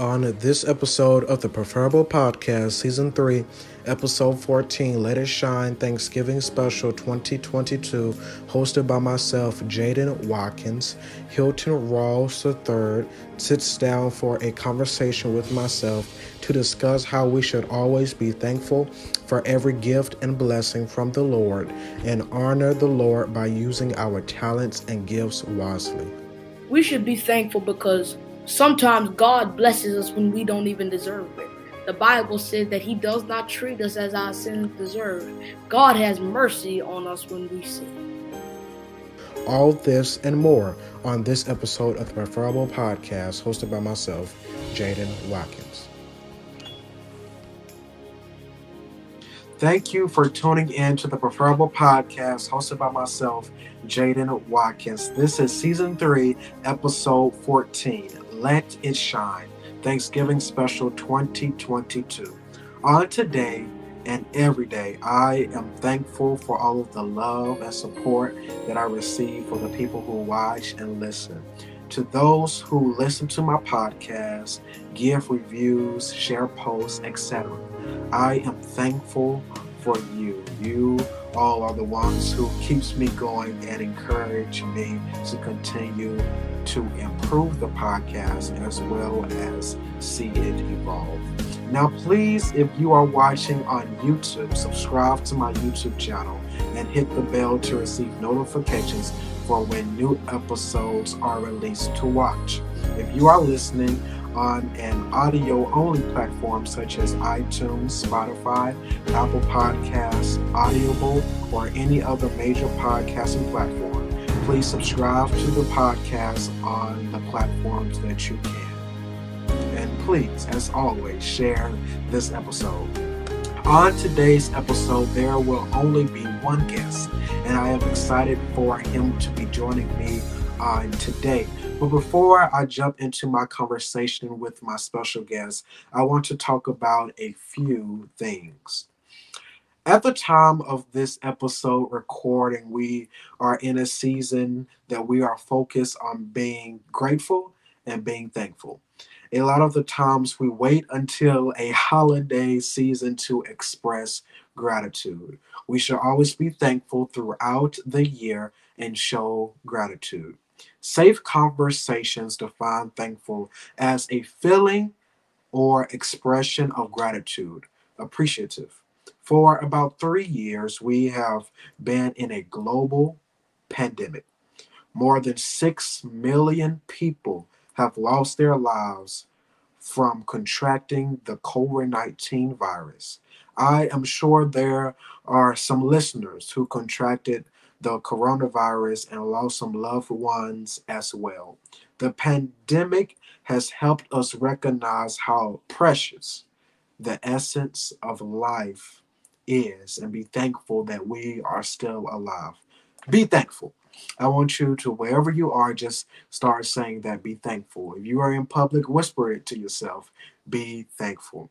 On this episode of the Preferable Podcast, Season 3, Episode 14, Let It Shine Thanksgiving Special 2022, hosted by myself, Jayden Watkins, Hilton Rawls III, sits down for a conversation with myself to discuss how we should always be thankful for every gift and blessing from the Lord and honor the Lord by using our talents and gifts wisely. We should be thankful because Sometimes God blesses us when we don't even deserve it. The Bible says that He does not treat us as our sins deserve. God has mercy on us when we sin. All this and more on this episode of the Preferable Podcast, hosted by myself, Jayden Watkins. Thank you for tuning in to the Preferable Podcast, hosted by myself, Jayden Watkins. This is season three, episode 14. Let It Shine Thanksgiving Special 2022. On today and every day, I am thankful for all of the love and support that I receive from the people who watch and listen. To those who listen to my podcast, give reviews, share posts, etc., I am thankful for you. You all are the ones who keeps me going and encourage me to continue to improve the podcast as well as see it evolve. Now, please, if you are watching on YouTube, subscribe to my YouTube channel and hit the bell to receive notifications for when new episodes are released to watch. If you are listening on an audio only platform such as iTunes, Spotify, Apple Podcasts, Audible, or any other major podcasting platform, please subscribe to the podcast on the platforms that you can. And please, as always, share this episode. On today's episode, there will only be one guest, and I am excited for him to be joining me on today. But before I jump into my conversation with my special guest, I want to talk about a few things. At the time of this episode recording, we are in a season that we are focused on being grateful and being thankful. A lot of the times we wait until a holiday season to express gratitude. We should always be thankful throughout the year and show gratitude. Safe conversations define thankful as a feeling or expression of gratitude, appreciative for about three years, we have been in a global pandemic. More than 6 million people have lost their lives from contracting the COVID 19 virus. I am sure there are some listeners who contracted the coronavirus and lost some loved ones as well. The pandemic has helped us recognize how precious the essence of life is and be thankful that we are still alive. Be thankful. I want you to, wherever you are, just start saying that. Be thankful. If you are in public, whisper it to yourself. Be thankful.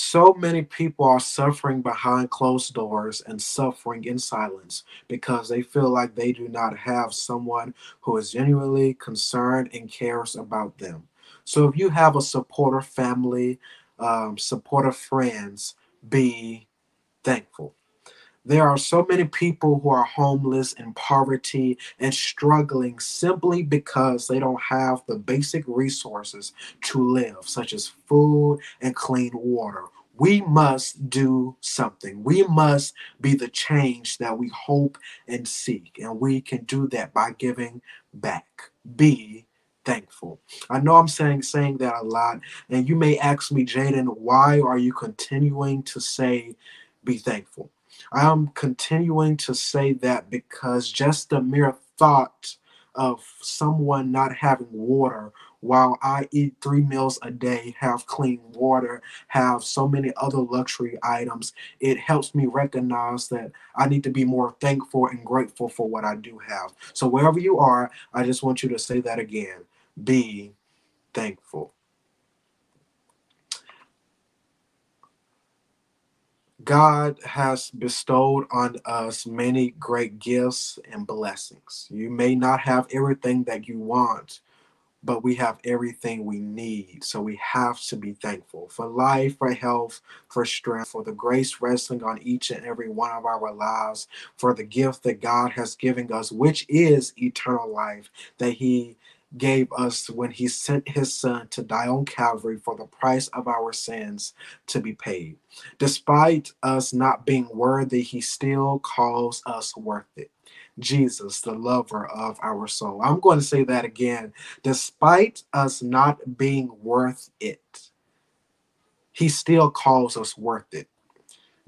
So many people are suffering behind closed doors and suffering in silence because they feel like they do not have someone who is genuinely concerned and cares about them. So if you have a supporter family, um, supporter friends, be thankful. There are so many people who are homeless in poverty and struggling simply because they don't have the basic resources to live, such as food and clean water. We must do something. We must be the change that we hope and seek. And we can do that by giving back. Be thankful. I know I'm saying saying that a lot, and you may ask me, Jayden, why are you continuing to say be thankful? I am continuing to say that because just the mere thought of someone not having water while I eat three meals a day, have clean water, have so many other luxury items, it helps me recognize that I need to be more thankful and grateful for what I do have. So, wherever you are, I just want you to say that again be thankful. God has bestowed on us many great gifts and blessings. You may not have everything that you want, but we have everything we need. So we have to be thankful for life, for health, for strength, for the grace resting on each and every one of our lives, for the gift that God has given us, which is eternal life, that He gave us when He sent His Son to die on Calvary for the price of our sins to be paid. Despite us not being worthy, He still calls us worth it. Jesus, the lover of our soul. I'm going to say that again. Despite us not being worth it, he still calls us worth it.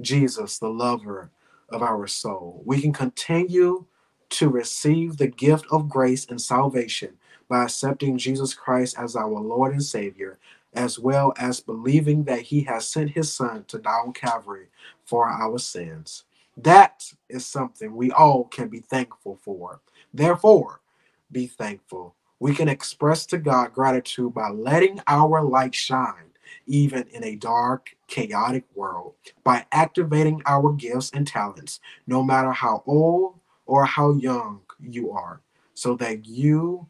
Jesus, the lover of our soul. We can continue to receive the gift of grace and salvation by accepting Jesus Christ as our Lord and Savior, as well as believing that He has sent His Son to die on Calvary for our sins. That is something we all can be thankful for. Therefore, be thankful. We can express to God gratitude by letting our light shine, even in a dark, chaotic world, by activating our gifts and talents, no matter how old or how young you are, so that you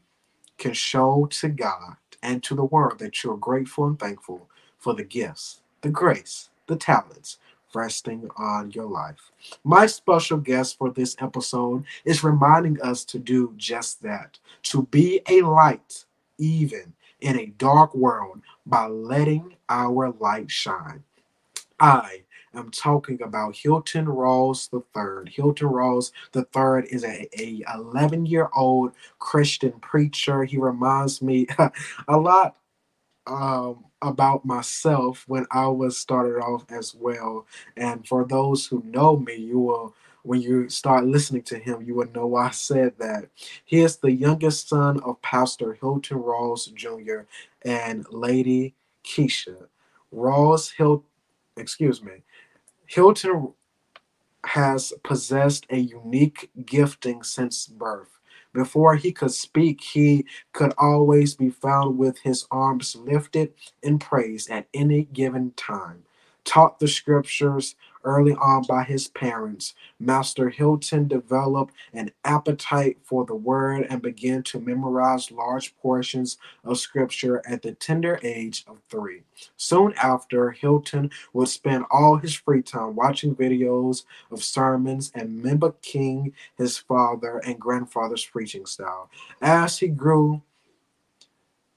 can show to God and to the world that you're grateful and thankful for the gifts, the grace, the talents, resting on your life. My special guest for this episode is reminding us to do just that to be a light, even in a dark world, by letting our light shine. I am talking about Hilton Rawls III. Hilton Rawls III is a, a 11 year old Christian preacher. He reminds me a lot um, about myself when I was started off as well. And for those who know me, you will when you start listening to him, you will know why I said that. He is the youngest son of Pastor Hilton Rawls Jr. and Lady Keisha. Rawls Hilt excuse me. Hilton has possessed a unique gifting since birth. Before he could speak, he could always be found with his arms lifted in praise at any given time. Taught the scriptures, early on by his parents, Master Hilton developed an appetite for the word and began to memorize large portions of scripture at the tender age of three. Soon after, Hilton would spend all his free time watching videos of sermons and mimicking his father and grandfather's preaching style. As he grew,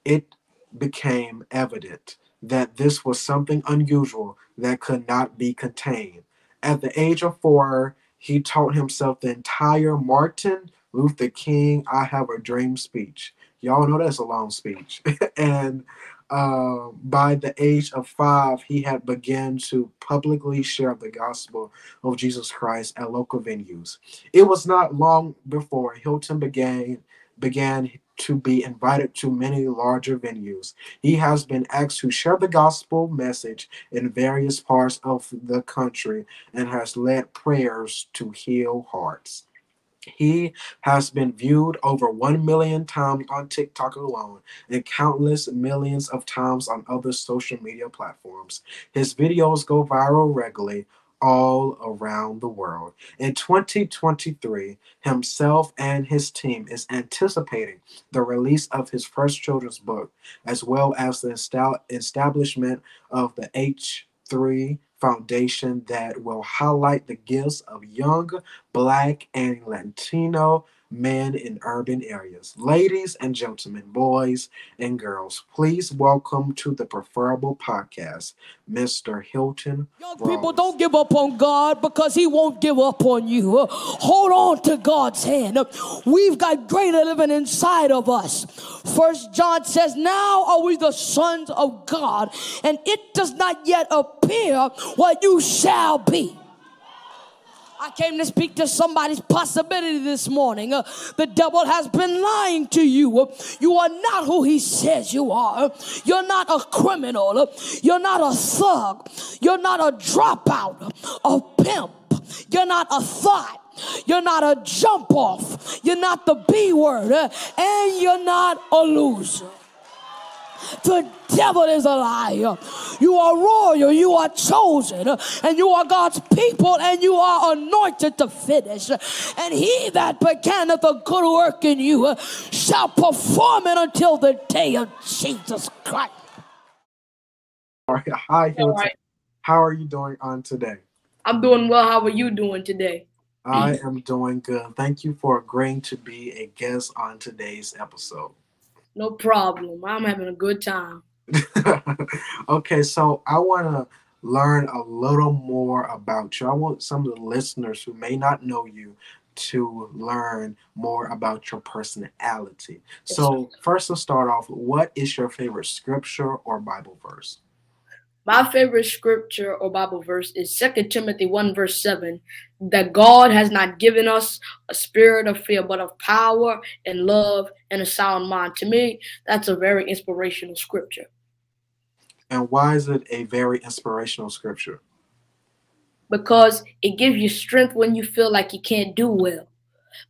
it became evident that this was something unusual that could not be contained. At the age of four, he taught himself the entire Martin Luther King I Have a Dream speech. Y'all know that's a long speech. and uh, by the age of five, he had begun to publicly share the gospel of Jesus Christ at local venues. It was not long before Hilton began began to be invited to many larger venues. He has been asked to share the gospel message in various parts of the country and has led prayers to heal hearts. He has been viewed over 1 million times on TikTok alone and countless millions of times on other social media platforms. His videos go viral regularly, all around the world. In 2023, himself and his team is anticipating the release of his first children's book, as well as the establishment of the H3 Foundation that will highlight the gifts of young Black and Latino men in urban areas. Ladies and gentlemen, boys and girls, please welcome to the Preferable Podcast, Mr. Hilton. Young Rawls. people, don't give up on God because He won't give up on you. Hold on to God's hand. We've got greater living inside of us. First John says, Now are we the sons of God, and it does not yet appear what you shall be. I came to speak to somebody's possibility this morning. Uh, the devil has been lying to you. Uh, you are not who he says you are. You're not a criminal. Uh, you're not a thug. You're not a dropout, a pimp. You're not a thought. You're not a jump off. You're not the B word. Uh, and you're not a loser. The devil is a liar. You are royal, you are chosen, and you are God's people, and you are anointed to finish. And he that beginneth a good work in you shall perform it until the day of Jesus Christ. All right. Hi, Hilton. Right. How are you doing on today? I'm doing well. How are you doing today? I am doing good. Thank you for agreeing to be a guest on today's episode. No problem. I'm having a good time. okay, so I want to learn a little more about you. I want some of the listeners who may not know you to learn more about your personality. So, first to start off, what is your favorite scripture or Bible verse? My favorite scripture or Bible verse is 2 Timothy 1, verse 7 that God has not given us a spirit of fear, but of power and love and a sound mind. To me, that's a very inspirational scripture. And why is it a very inspirational scripture? Because it gives you strength when you feel like you can't do well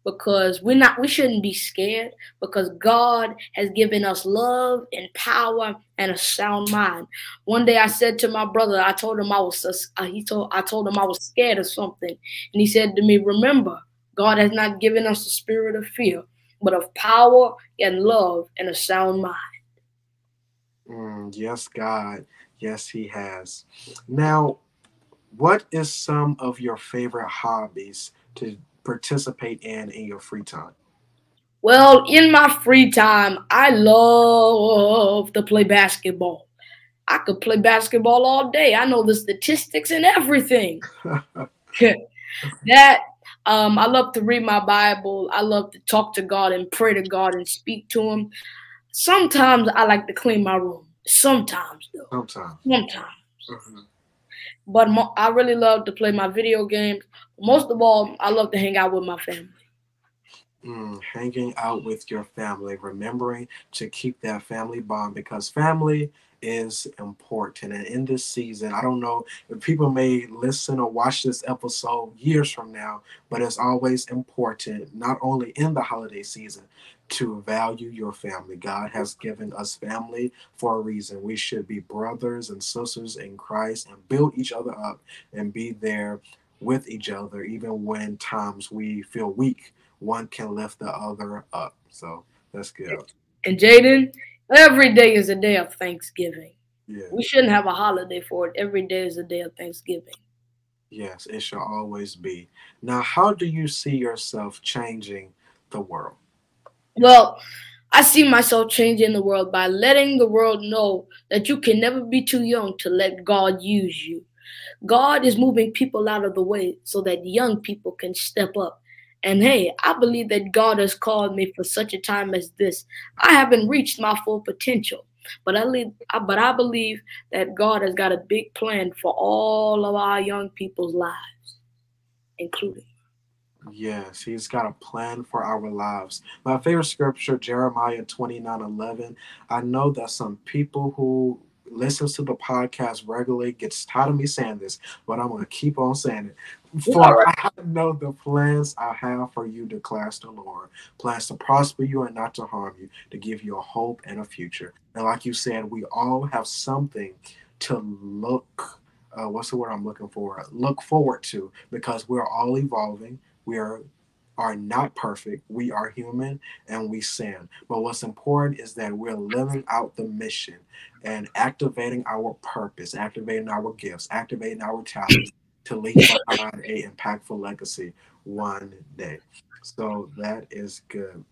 because we're not we shouldn't be scared because God has given us love and power and a sound mind. One day I said to my brother, I told him I was uh, he told I told him I was scared of something, and he said to me, "Remember, God has not given us the spirit of fear, but of power and love and a sound mind." Mm, yes, God. Yes, He has. Now, what is some of your favorite hobbies to participate in in your free time? Well, in my free time, I love to play basketball. I could play basketball all day. I know the statistics and everything. that um, I love to read my Bible. I love to talk to God and pray to God and speak to Him. Sometimes I like to clean my room. Sometimes, though. Sometimes. Sometimes. Mm-hmm. But mo- I really love to play my video games. Most of all, I love to hang out with my family. Mm, hanging out with your family, remembering to keep that family bond because family is important. And in this season, I don't know if people may listen or watch this episode years from now, but it's always important, not only in the holiday season, to value your family. God has given us family for a reason. We should be brothers and sisters in Christ and build each other up and be there with each other, even when times we feel weak. One can lift the other up. So that's good. And Jayden, every day is a day of Thanksgiving. Yeah. We shouldn't have a holiday for it. Every day is a day of Thanksgiving. Yes, it shall always be. Now, how do you see yourself changing the world? Well, I see myself changing the world by letting the world know that you can never be too young to let God use you. God is moving people out of the way so that young people can step up. And hey, I believe that God has called me for such a time as this. I haven't reached my full potential, but I believe, but I believe that God has got a big plan for all of our young people's lives, including. Yes, he's got a plan for our lives. My favorite scripture, Jeremiah 29 11. I know that some people who listens to the podcast regularly gets tired of me saying this, but I'm gonna keep on saying it. For. I know the plans I have for you, declares the Lord. Plans to prosper you and not to harm you, to give you a hope and a future. And like you said, we all have something to look uh, what's the word I'm looking for? Look forward to because we're all evolving. We are are not perfect. We are human and we sin. But what's important is that we're living out the mission and activating our purpose, activating our gifts, activating our talents to leave behind a impactful legacy one day. So that is good.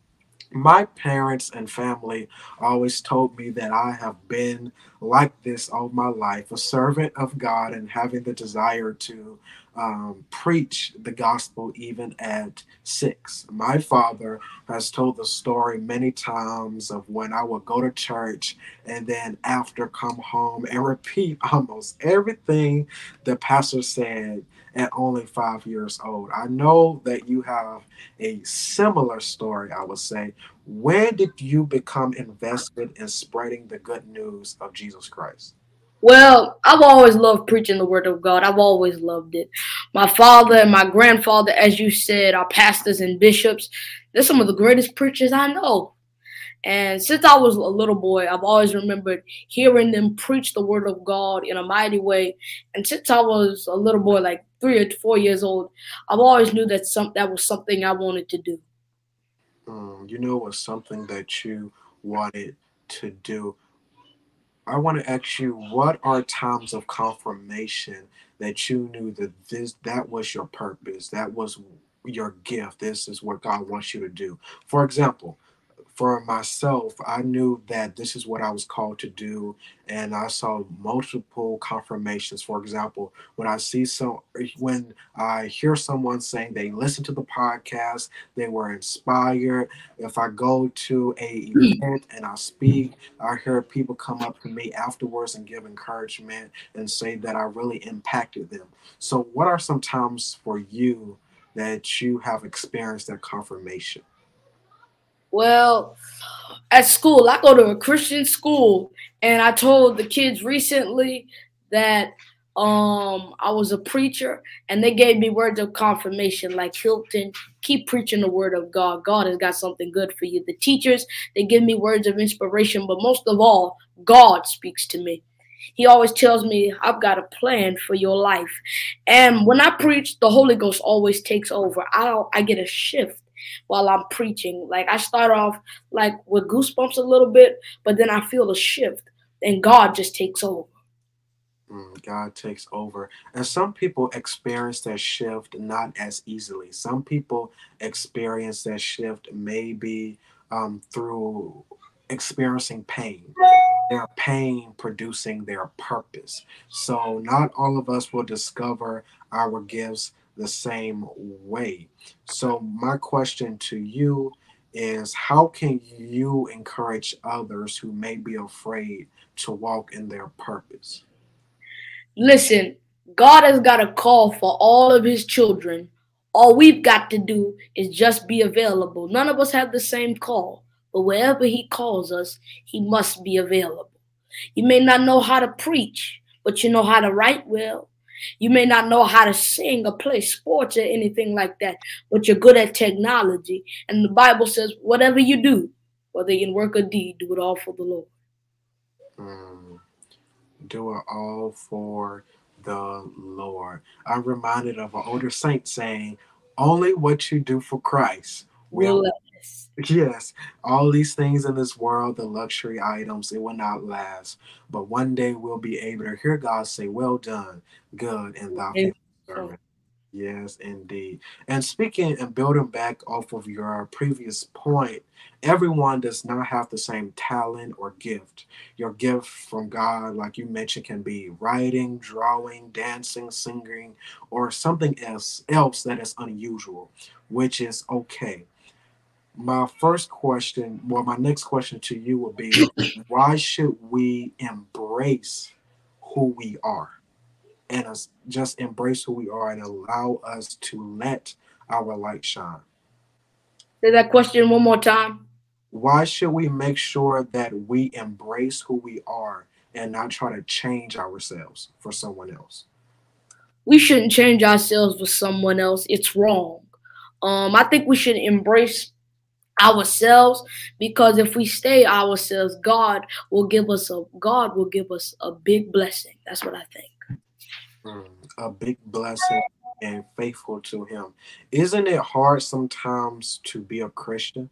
My parents and family always told me that I have been like this all my life, a servant of God and having the desire to um, preach the gospel even at six. My father has told the story many times of when I would go to church and then after come home and repeat almost everything the pastor said at only five years old. I know that you have a similar story, I would say. When did you become invested in spreading the good news of Jesus Christ? Well, I've always loved preaching the word of God. I've always loved it. My father and my grandfather, as you said, are pastors and bishops. They're some of the greatest preachers I know. And since I was a little boy, I've always remembered hearing them preach the word of God in a mighty way. And since I was a little boy, like three or four years old, I've always knew that some that was something I wanted to do. Mm, you know, it was something that you wanted to do. I want to ask you, what are times of confirmation that you knew that this that was your purpose, that was your gift, this is what God wants you to do? For example, for myself, I knew that this is what I was called to do, and I saw multiple confirmations. For example, when I see some, when I hear someone saying they listen to the podcast, they were inspired. If I go to a event and I speak, I hear people come up to me afterwards and give encouragement and say that I really impacted them. So, what are some times for you that you have experienced that confirmation? Well, at school, I go to a Christian school, and I told the kids recently that um I was a preacher, and they gave me words of confirmation, like Hilton, keep preaching the word of God. God has got something good for you. The teachers, they give me words of inspiration, but most of all, God speaks to me. He always tells me, I've got a plan for your life. And when I preach, the Holy Ghost always takes over. I I get a shift while I'm preaching. Like I start off like with goosebumps a little bit, but then I feel a shift and God just takes over. Mm, God takes over. And some people experience that shift not as easily. Some people experience that shift maybe um, through experiencing pain. Their pain producing their purpose. So, not all of us will discover our gifts the same way. So, my question to you is how can you encourage others who may be afraid to walk in their purpose? Listen, God has got a call for all of his children. All we've got to do is just be available. None of us have the same call, but wherever he calls us, he must be available. You may not know how to preach, but you know how to write well. You may not know how to sing or play sports or anything like that, but you're good at technology. And the Bible says, whatever you do, whether in work or deed, do it all for the Lord. Mm, do it all for the Lord. I'm reminded of an older saint saying, Only what you do for Christ will Yes, all these things in this world, the luxury items, it will not last. But one day we'll be able to hear God say, Well done, good and thou servant. Yes, indeed. And speaking and building back off of your previous point, everyone does not have the same talent or gift. Your gift from God, like you mentioned, can be writing, drawing, dancing, singing, or something else else that is unusual, which is okay my first question, well, my next question to you would be why should we embrace who we are and us just embrace who we are and allow us to let our light shine? Say that question one more time. Why should we make sure that we embrace who we are and not try to change ourselves for someone else? We shouldn't change ourselves for someone else. It's wrong. Um, I think we should embrace ourselves because if we stay ourselves god will give us a god will give us a big blessing. That's what i think. Mm, a big blessing and faithful to him. Isn't it hard sometimes to be a christian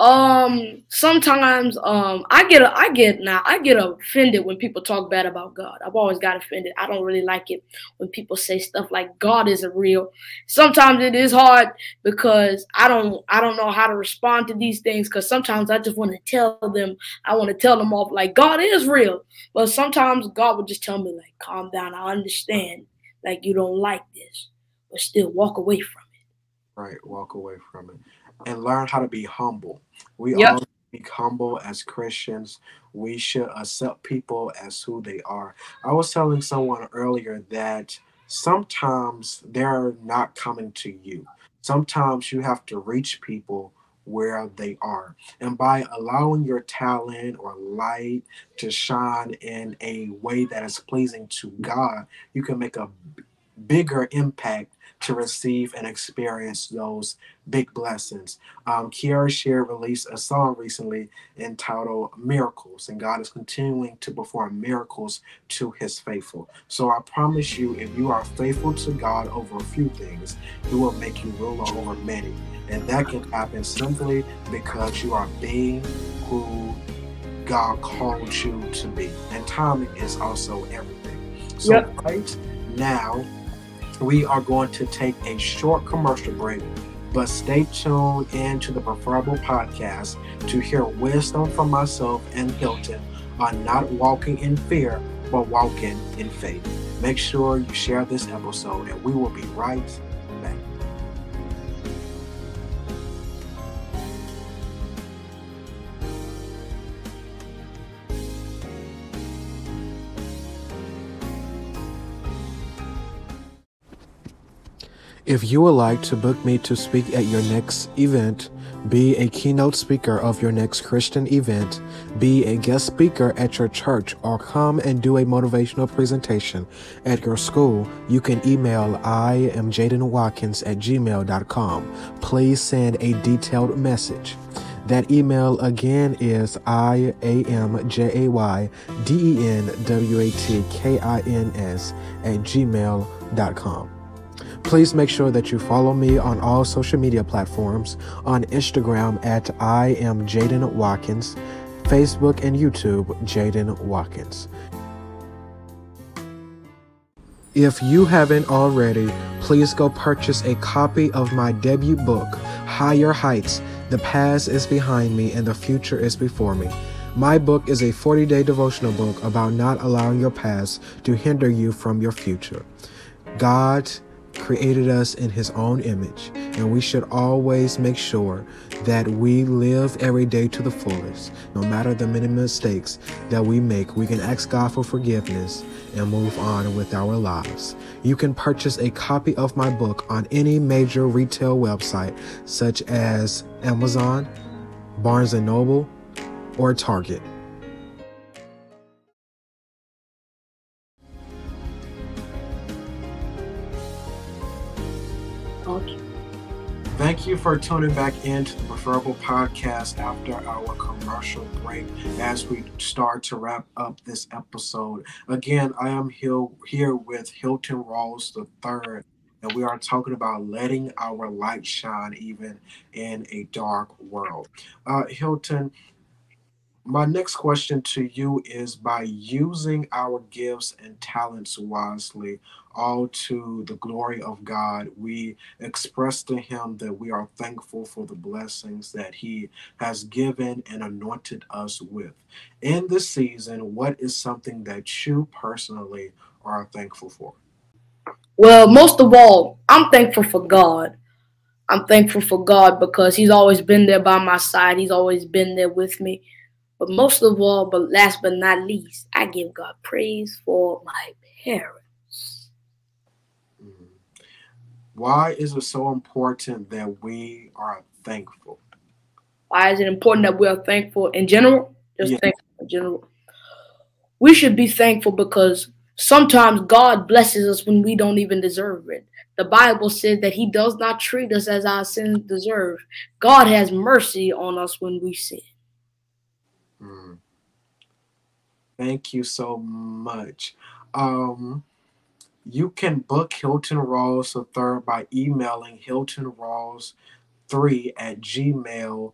um, sometimes um, I get a, I get now I get offended when people talk bad about God. I've always got offended. I don't really like it when people say stuff like God isn't real. Sometimes it is hard because I don't I don't know how to respond to these things because sometimes I just want to tell them I want to tell them off like God is real, but sometimes God would just tell me like calm down. I understand like you don't like this, but still walk away from it. Right, walk away from it and learn how to be humble. We yep. all be humble as Christians. We should accept people as who they are. I was telling someone earlier that sometimes they're not coming to you. Sometimes you have to reach people where they are. And by allowing your talent or light to shine in a way that is pleasing to God, you can make a bigger impact to receive and experience those big blessings. Um, Kierra Sheard released a song recently entitled Miracles, and God is continuing to perform miracles to his faithful. So I promise you, if you are faithful to God over a few things, he will make you ruler over many. And that can happen simply because you are being who God called you to be. And timing is also everything. So, yep. right now, we are going to take a short commercial break, but stay tuned into the Preferable Podcast to hear wisdom from myself and Hilton on not walking in fear, but walking in faith. Make sure you share this episode, and we will be right If you would like to book me to speak at your next event, be a keynote speaker of your next Christian event, be a guest speaker at your church, or come and do a motivational presentation at your school, you can email I am Jayden Watkins at gmail.com. Please send a detailed message. That email again is I A M J A Y D E N W A T K I N S at gmail.com. Please make sure that you follow me on all social media platforms on Instagram at I am Jayden Watkins, Facebook and YouTube Jayden Watkins. If you haven't already, please go purchase a copy of my debut book, Higher Heights The Past is Behind Me and the Future is Before Me. My book is a 40 day devotional book about not allowing your past to hinder you from your future. God created us in his own image, and we should always make sure that we live every day to the fullest. No matter the many mistakes that we make, we can ask God for forgiveness and move on with our lives. You can purchase a copy of my book on any major retail website such as Amazon, Barnes & Noble, or Target. For tuning back into the Preferable Podcast after our commercial break as we start to wrap up this episode. Again, I am here, with Hilton Rawls III, and we are talking about letting our light shine even in a dark world. Uh, Hilton, my next question to you is by using our gifts and talents wisely, all to the glory of God, we express to Him that we are thankful for the blessings that He has given and anointed us with. In this season, what is something that you personally are thankful for? Well, most of all, I'm thankful for God. I'm thankful for God because He's always been there by my side, He's always been there with me. But most of all, but last but not least, I give God praise for my parents. Mm-hmm. Why is it so important that we are thankful? Why is it important that we are thankful in general? Just yeah. thankful in general. We should be thankful because sometimes God blesses us when we don't even deserve it. The Bible says that He does not treat us as our sins deserve. God has mercy on us when we sin. Mm. Thank you so much. Um, you can book Hilton Rawls III by emailing Hilton Rawls 3 at gmail.com.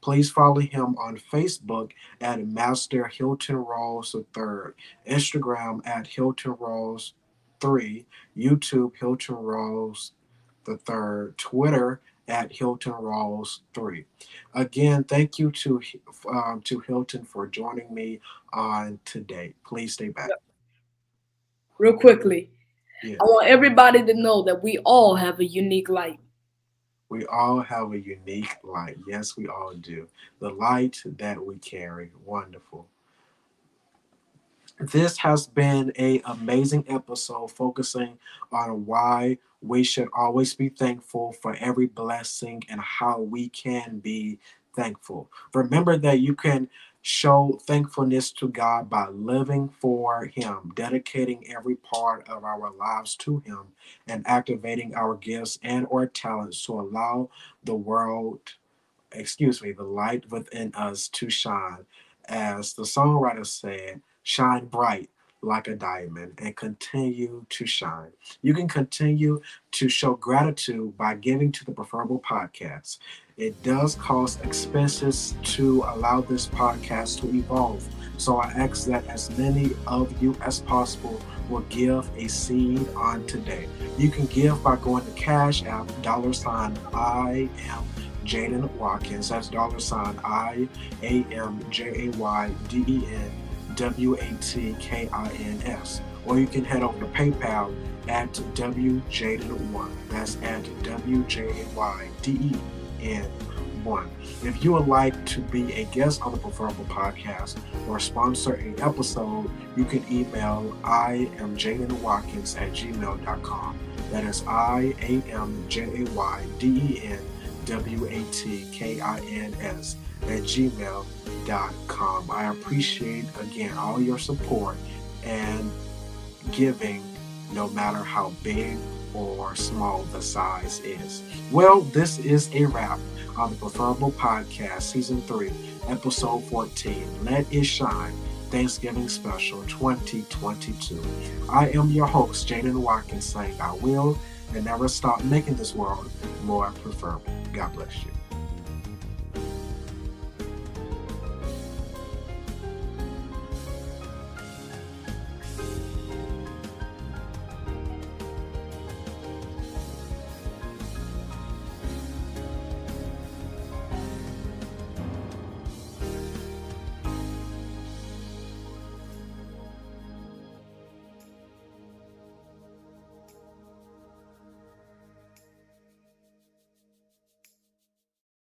Please follow him on Facebook at Master Hilton Rawls III, Instagram at Hilton Rawls 3, YouTube Hilton Rawls the third, Twitter at Hilton Rawls 3. Again, thank you to um, to Hilton for joining me on today. Please stay back. Real quickly, yeah. I want everybody to know that we all have a unique light. We all have a unique light. Yes, we all do. The light that we carry. Wonderful. This has been a amazing episode focusing on why we should always be thankful for every blessing and how we can be thankful. Remember that you can show thankfulness to God by living for Him, dedicating every part of our lives to Him, and activating our gifts and or talents to allow the world, excuse me, the light within us to shine. As the songwriter said, shine bright like a diamond and continue to shine. You can continue to show gratitude by giving to the Preferable Podcast. It does cost expenses to allow this podcast to evolve. So I ask that as many of you as possible will give a seed on today. You can give by going to Cash App, dollar sign I am Jayden Watkins. That's dollar sign I A M J A Y D E N W A T K I N S. Or you can head over to PayPal at WJayden1. That's at W J A Y D E N 1. If you would like to be a guest on the Preferable Podcast or sponsor an episode, you can email I am Jayden Watkins at gmail.com. That is I A M J A Y D E N W A T K I N S at gmail.com. I appreciate again all your support and giving, no matter how big or small the size is. Well, this is a wrap on the Preferable Podcast, Season 3, Episode 14 Let It Shine. Thanksgiving Special 2022. I am your host, Jayden Watkins, saying I will and never stop making this world more preferable. God bless you.